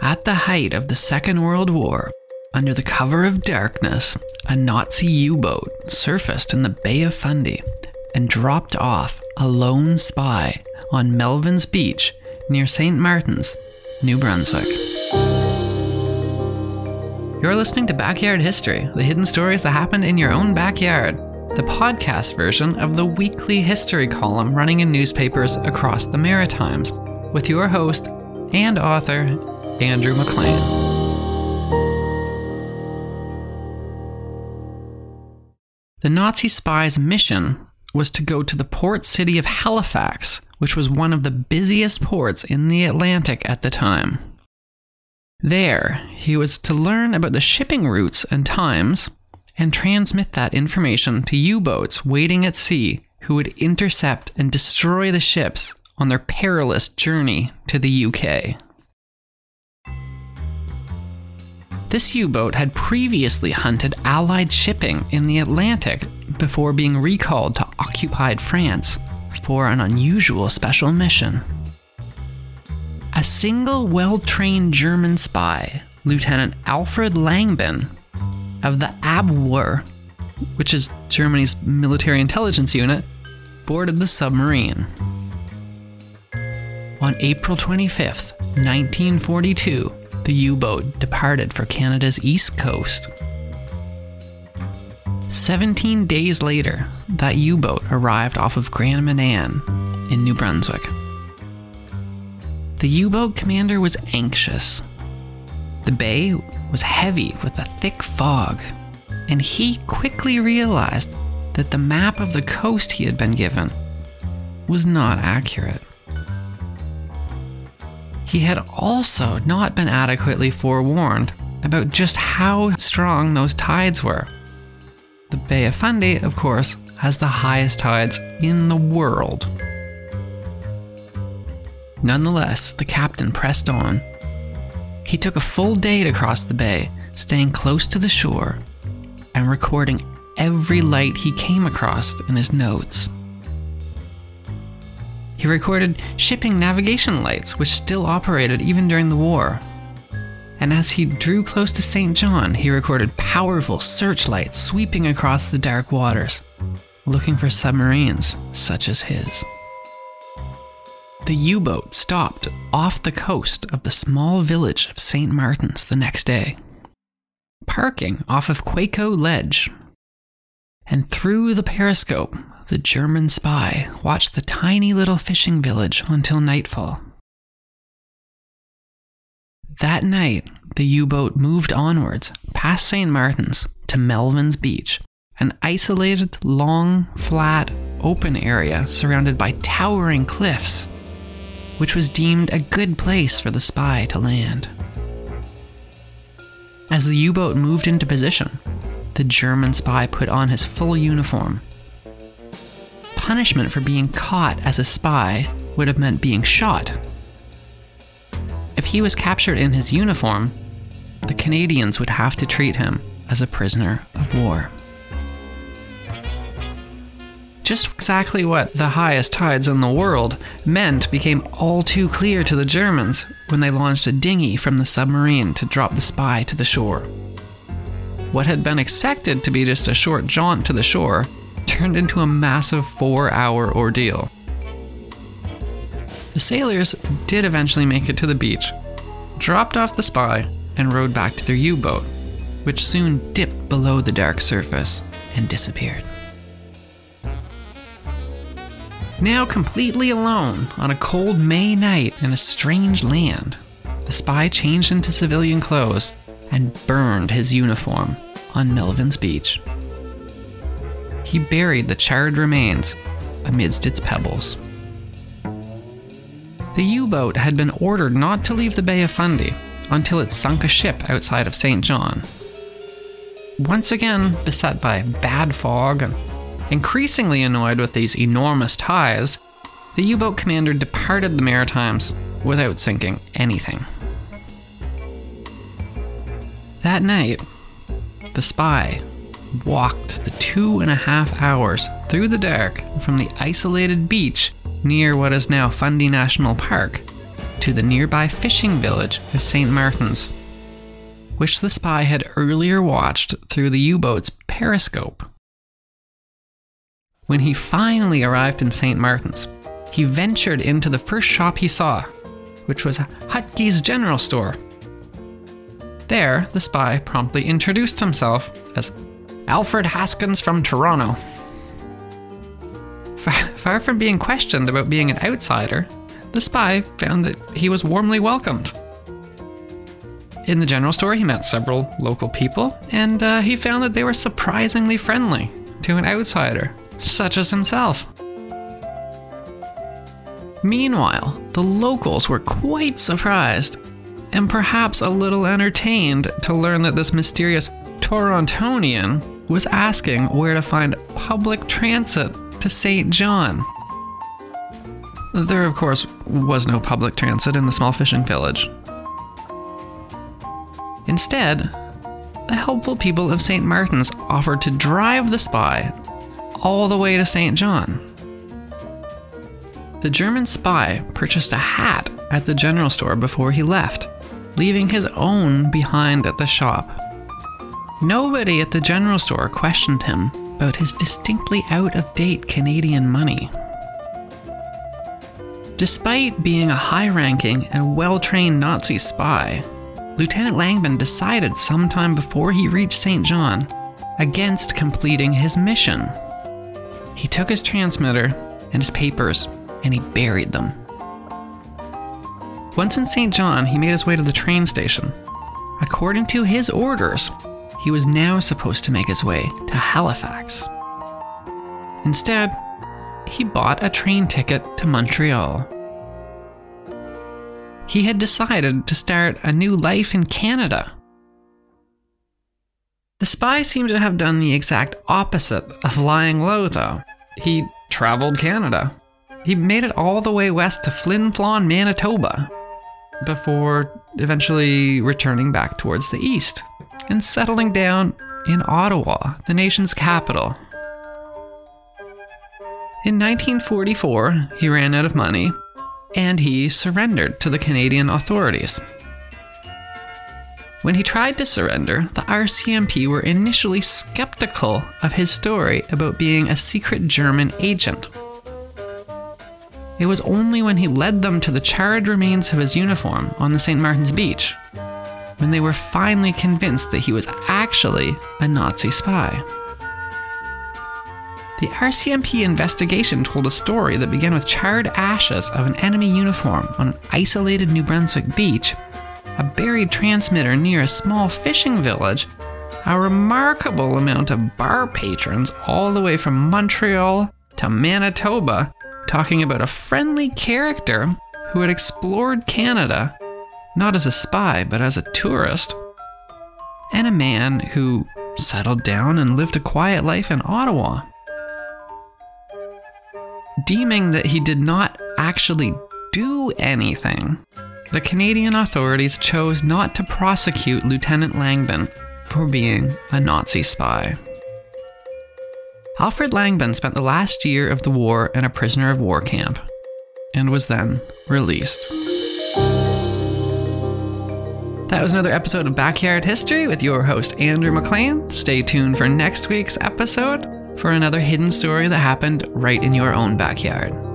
At the height of the Second World War, under the cover of darkness, a Nazi U boat surfaced in the Bay of Fundy and dropped off a lone spy on Melvin's Beach near St. Martin's, New Brunswick. You're listening to Backyard History, the hidden stories that happened in your own backyard, the podcast version of the weekly history column running in newspapers across the Maritimes, with your host and author, Andrew McLean. The Nazi spy's mission was to go to the port city of Halifax, which was one of the busiest ports in the Atlantic at the time. There, he was to learn about the shipping routes and times and transmit that information to U boats waiting at sea who would intercept and destroy the ships on their perilous journey to the UK. This U boat had previously hunted Allied shipping in the Atlantic before being recalled to occupied France for an unusual special mission. A single well trained German spy, Lieutenant Alfred Langbein, of the Abwehr, which is Germany's military intelligence unit, boarded the submarine. On April 25th, 1942, the U boat departed for Canada's east coast. 17 days later, that U boat arrived off of Grand Manan in New Brunswick. The U boat commander was anxious. The bay was heavy with a thick fog, and he quickly realized that the map of the coast he had been given was not accurate. He had also not been adequately forewarned about just how strong those tides were. The Bay of Fundy, of course, has the highest tides in the world. Nonetheless, the captain pressed on. He took a full day to cross the bay, staying close to the shore and recording every light he came across in his notes. He recorded shipping navigation lights, which still operated even during the war. And as he drew close to St. John, he recorded powerful searchlights sweeping across the dark waters, looking for submarines such as his. The U boat stopped off the coast of the small village of St. Martin's the next day, parking off of Quaco Ledge. And through the periscope, the German spy watched the tiny little fishing village until nightfall. That night, the U boat moved onwards past St. Martin's to Melvin's Beach, an isolated, long, flat, open area surrounded by towering cliffs which was deemed a good place for the spy to land. As the U boat moved into position, the German spy put on his full uniform. Punishment for being caught as a spy would have meant being shot. If he was captured in his uniform, the Canadians would have to treat him as a prisoner of war. Just exactly what the highest tides in the world meant became all too clear to the Germans when they launched a dinghy from the submarine to drop the spy to the shore. What had been expected to be just a short jaunt to the shore turned into a massive four hour ordeal. The sailors did eventually make it to the beach, dropped off the spy, and rowed back to their U boat, which soon dipped below the dark surface and disappeared. Now completely alone on a cold May night in a strange land, the spy changed into civilian clothes and burned his uniform on Melvin's Beach. He buried the charred remains amidst its pebbles. The U boat had been ordered not to leave the Bay of Fundy until it sunk a ship outside of St. John. Once again beset by bad fog and Increasingly annoyed with these enormous tides, the U boat commander departed the Maritimes without sinking anything. That night, the spy walked the two and a half hours through the dark from the isolated beach near what is now Fundy National Park to the nearby fishing village of St. Martin's, which the spy had earlier watched through the U boat's periscope. When he finally arrived in St. Martin's, he ventured into the first shop he saw, which was Hutke's General Store. There, the spy promptly introduced himself as Alfred Haskins from Toronto. Far, far from being questioned about being an outsider, the spy found that he was warmly welcomed. In the general store, he met several local people, and uh, he found that they were surprisingly friendly to an outsider, such as himself. Meanwhile, the locals were quite surprised and perhaps a little entertained to learn that this mysterious Torontonian was asking where to find public transit to St. John. There, of course, was no public transit in the small fishing village. Instead, the helpful people of St. Martin's offered to drive the spy all the way to St. John. The German spy purchased a hat at the general store before he left, leaving his own behind at the shop. Nobody at the general store questioned him about his distinctly out of date Canadian money. Despite being a high ranking and well trained Nazi spy, Lieutenant Langbein decided sometime before he reached St. John against completing his mission. He took his transmitter and his papers and he buried them. Once in St. John, he made his way to the train station. According to his orders, he was now supposed to make his way to Halifax. Instead, he bought a train ticket to Montreal. He had decided to start a new life in Canada. The spy seemed to have done the exact opposite of lying low, though. He traveled Canada. He made it all the way west to Flin Flon, Manitoba, before eventually returning back towards the east and settling down in Ottawa, the nation's capital. In 1944, he ran out of money and he surrendered to the Canadian authorities. When he tried to surrender, the RCMP were initially skeptical of his story about being a secret German agent. It was only when he led them to the charred remains of his uniform on the St. Martin's beach when they were finally convinced that he was actually a Nazi spy. The RCMP investigation told a story that began with charred ashes of an enemy uniform on an isolated New Brunswick beach, a buried transmitter near a small fishing village, a remarkable amount of bar patrons all the way from Montreal to Manitoba talking about a friendly character who had explored Canada not as a spy, but as a tourist, and a man who settled down and lived a quiet life in Ottawa. Deeming that he did not actually do anything, the Canadian authorities chose not to prosecute Lieutenant Langbein for being a Nazi spy. Alfred Langbein spent the last year of the war in a prisoner of war camp and was then released. That was another episode of Backyard History with your host, Andrew McLean. Stay tuned for next week's episode for another hidden story that happened right in your own backyard.